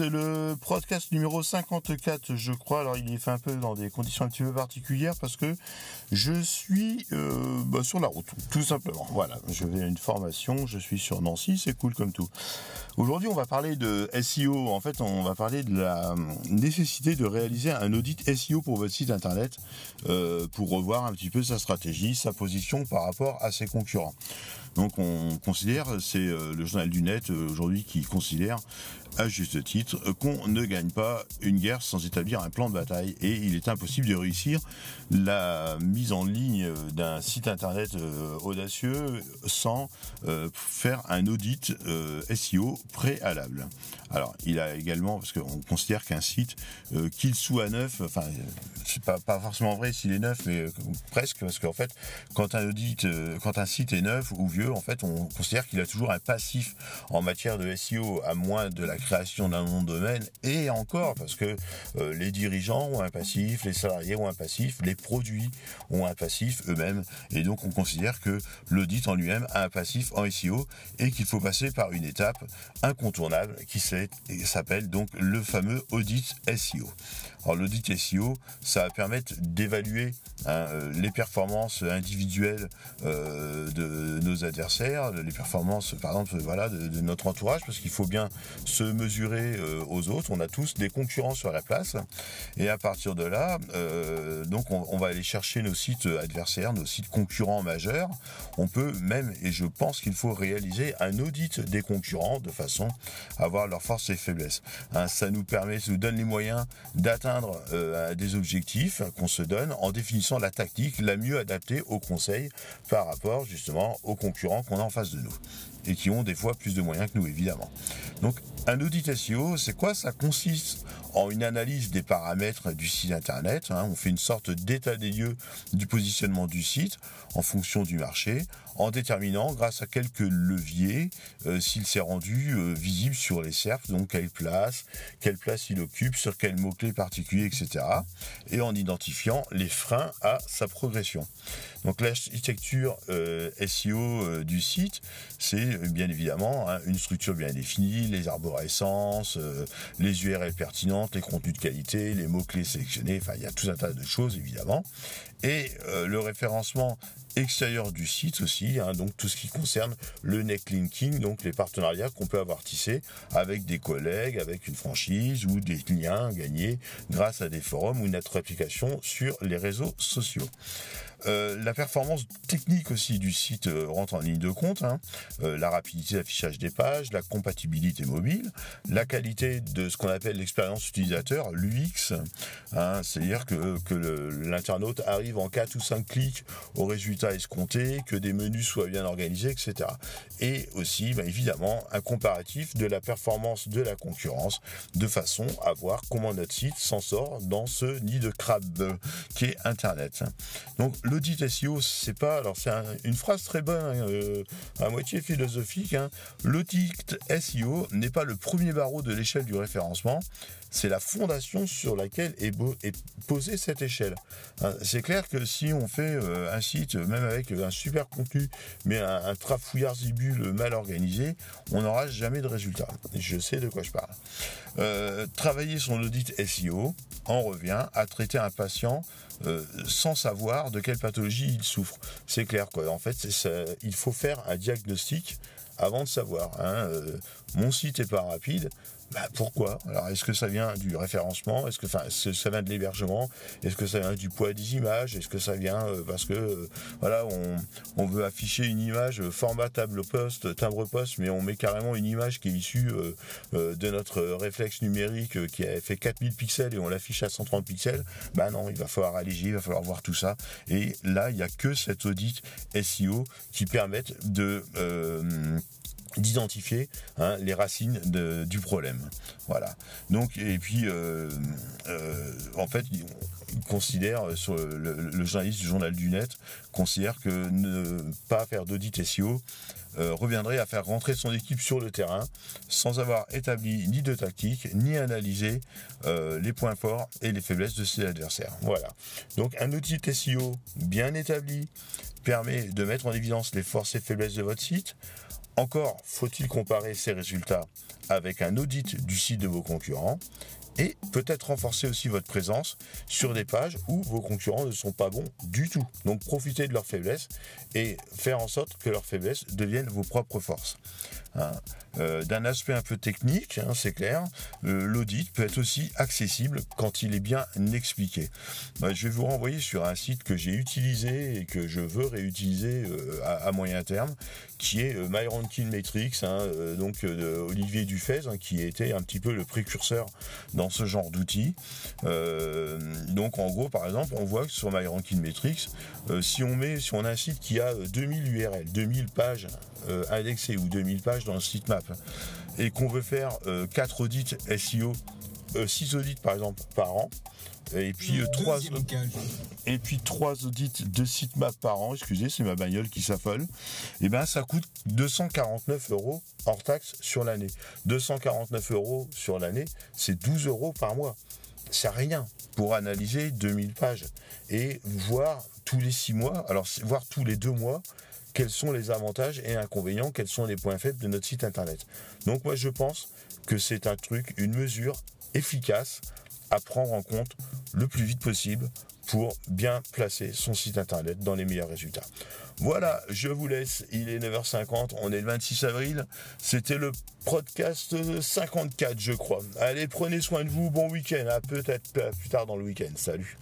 c'est le podcast numéro 54, je crois. Alors, il est fait un peu dans des conditions un petit peu particulières parce que je suis euh, bah, sur la route, tout simplement. Voilà, je vais à une formation, je suis sur Nancy, c'est cool comme tout. Aujourd'hui, on va parler de SEO. En fait, on va parler de la nécessité de réaliser un audit SEO pour votre site internet euh, pour revoir un petit peu sa stratégie, sa position par rapport à ses concurrents. Donc on considère, c'est euh, le journal du net euh, aujourd'hui qui considère à juste titre qu'on ne gagne pas une guerre sans établir un plan de bataille et il est impossible de réussir la mise en ligne d'un site internet euh, audacieux sans faire un audit SEO préalable. Alors il a également, parce qu'on considère qu'un site, qu'il soit neuf, enfin c'est pas, pas forcément vrai s'il est neuf, mais presque, parce qu'en fait quand un audit, quand un site est neuf ou vieux, en fait, on considère qu'il a toujours un passif en matière de SEO, à moins de la création d'un nom de domaine, et encore, parce que euh, les dirigeants ont un passif, les salariés ont un passif, les produits ont un passif eux-mêmes, et donc on considère que l'audit en lui-même a un passif en SEO, et qu'il faut passer par une étape incontournable qui s'appelle donc le fameux audit SEO. Alors l'audit SEO, ça va permettre d'évaluer hein, euh, les performances individuelles euh, de nos adversaires, les performances par exemple voilà de, notre entourage, parce qu'il faut bien se mesurer euh, aux autres. On a tous des concurrents sur la place, et à partir de là, donc on, va aller chercher nos sites adversaires, nos sites concurrents majeurs. On peut même, et je pense qu'il faut réaliser un audit des concurrents de façon à voir leurs forces et faiblesses. Hein, ça nous permet, ça nous donne les moyens d'atteindre euh, des objectifs qu'on se donne en définissant la tactique la mieux adaptée au conseil par rapport justement aux concurrents qu'on a en face de nous et qui ont des fois plus de moyens que nous évidemment. Donc un audit SEO, c'est quoi? Ça consiste en une analyse des paramètres du site internet. Hein. on fait une sorte d'état des lieux du positionnement du site en fonction du marché, en déterminant grâce à quelques leviers euh, s'il s'est rendu euh, visible sur les cercles, donc quelle place, quelle place il occupe, sur quel mot-clé particulier, etc. Et en identifiant les freins à sa progression. Donc l'architecture euh, SEO du site, c'est bien évidemment hein, une structure bien définie, les arborescences, les URL pertinents, les contenus de qualité, les mots-clés sélectionnés, enfin il y a tout un tas de choses évidemment. Et euh, le référencement extérieur du site aussi, hein, donc tout ce qui concerne le necklinking, donc les partenariats qu'on peut avoir tissés avec des collègues, avec une franchise ou des liens gagnés grâce à des forums ou notre application sur les réseaux sociaux. Euh, la performance technique aussi du site euh, rentre en ligne de compte. Hein. Euh, la rapidité d'affichage des pages, la compatibilité mobile, la qualité de ce qu'on appelle l'expérience utilisateur, l'UX. Hein, C'est-à-dire que, l'internaute arrive en 4 ou 5 clics au résultat escompté, que des menus soient bien organisés, etc. Et aussi, bah, évidemment, un comparatif de la performance de la concurrence, de façon à voir comment notre site s'en sort dans ce nid de crabe qui est Internet. Donc l'audit SEO, c'est pas. Alors, c'est une phrase très bonne, hein, euh, à moitié philosophique. Hein. L'audit SEO n'est pas le premier barreau de l'échelle du référencement, c'est la fondation sur laquelle est, posée cette échelle. Hein, c'est clair que si on fait euh, un site, même avec un super contenu, mais un, trafouillard zibule mal organisé, on n'aura jamais de résultat. Je sais de quoi je parle. Euh, travailler son audit SEO en revient à traiter un patient euh, sans savoir de quelle pathologie il souffre. C'est clair quoi. En fait, il faut faire un diagnostic avant de savoir. Hein. mon site est pas rapide. Bah, pourquoi? Alors est-ce que ça vient du référencement? Est-ce que enfin ça vient de l'hébergement? Est-ce que ça vient du poids des images? Est-ce que ça vient euh, parce que euh, voilà on, on, veut afficher une image euh, format table poste, timbre poste, mais on met carrément une image qui est issue de notre réflexe numérique qui a fait 4000 pixels et on l'affiche à 130 pixels? Bah non, il va falloir alléger, il va falloir voir tout ça. Et là, il n'y a que cet audit SEO qui permettent de d'identifier hein, les racines du problème. Voilà. Donc et puis euh, euh, en fait il, considère euh, sur le, journaliste du journal du net considère que ne pas faire d'audit SEO reviendrait à faire rentrer son équipe sur le terrain sans avoir établi ni de tactique ni analysé les points forts et les faiblesses de ses adversaires. Voilà. Donc un audit SEO bien établi permet de mettre en évidence les forces et faiblesses de votre site Encore faut-il comparer ces résultats avec un audit du site de vos concurrents et peut-être renforcer aussi votre présence sur des pages où vos concurrents ne sont pas bons du tout. Donc profitez de leurs faiblesses et faire en sorte que leurs faiblesses deviennent vos propres forces. Hein. Euh, d'un aspect un peu technique, hein, c'est clair, euh, l'audit peut être aussi accessible quand il est bien expliqué. Je vais vous renvoyer sur un site que j'ai utilisé et que je veux réutiliser euh, à, moyen terme, qui est MyRanking Matrix, hein, donc Olivier Dufez, qui était un petit peu le précurseur dans ce genre d'outils. donc en gros, par exemple, on voit que sur MyRanking Matrix, si on met, si on a un site qui a 2000 URL, 2000 pages indexées ou 2000 pages dans le sitemap, et qu'on veut faire 4 euh, audits SEO, 6 euh, audits par exemple par an, et puis 3 euh, et puis trois audits de sitemap par an, excusez, c'est ma bagnole qui s'affole. Et eh ben ça coûte 249 euros hors taxe sur l'année. 249 euros sur l'année, c'est 12 euros par mois. C'est rien pour analyser 2000 pages et voir tous les 6 mois, alors voir tous les 2 mois quels sont les avantages et inconvénients, quels sont les points faibles de notre site internet. Donc moi je pense que c'est un truc, une mesure efficace à prendre en compte le plus vite possible pour bien placer son site internet dans les meilleurs résultats. Voilà, je vous laisse, il est 9h50, on est le 26 avril, c'était le podcast 54 je crois. Allez, prenez soin de vous, bon week-end, à peut-être plus tard dans le week-end, salut.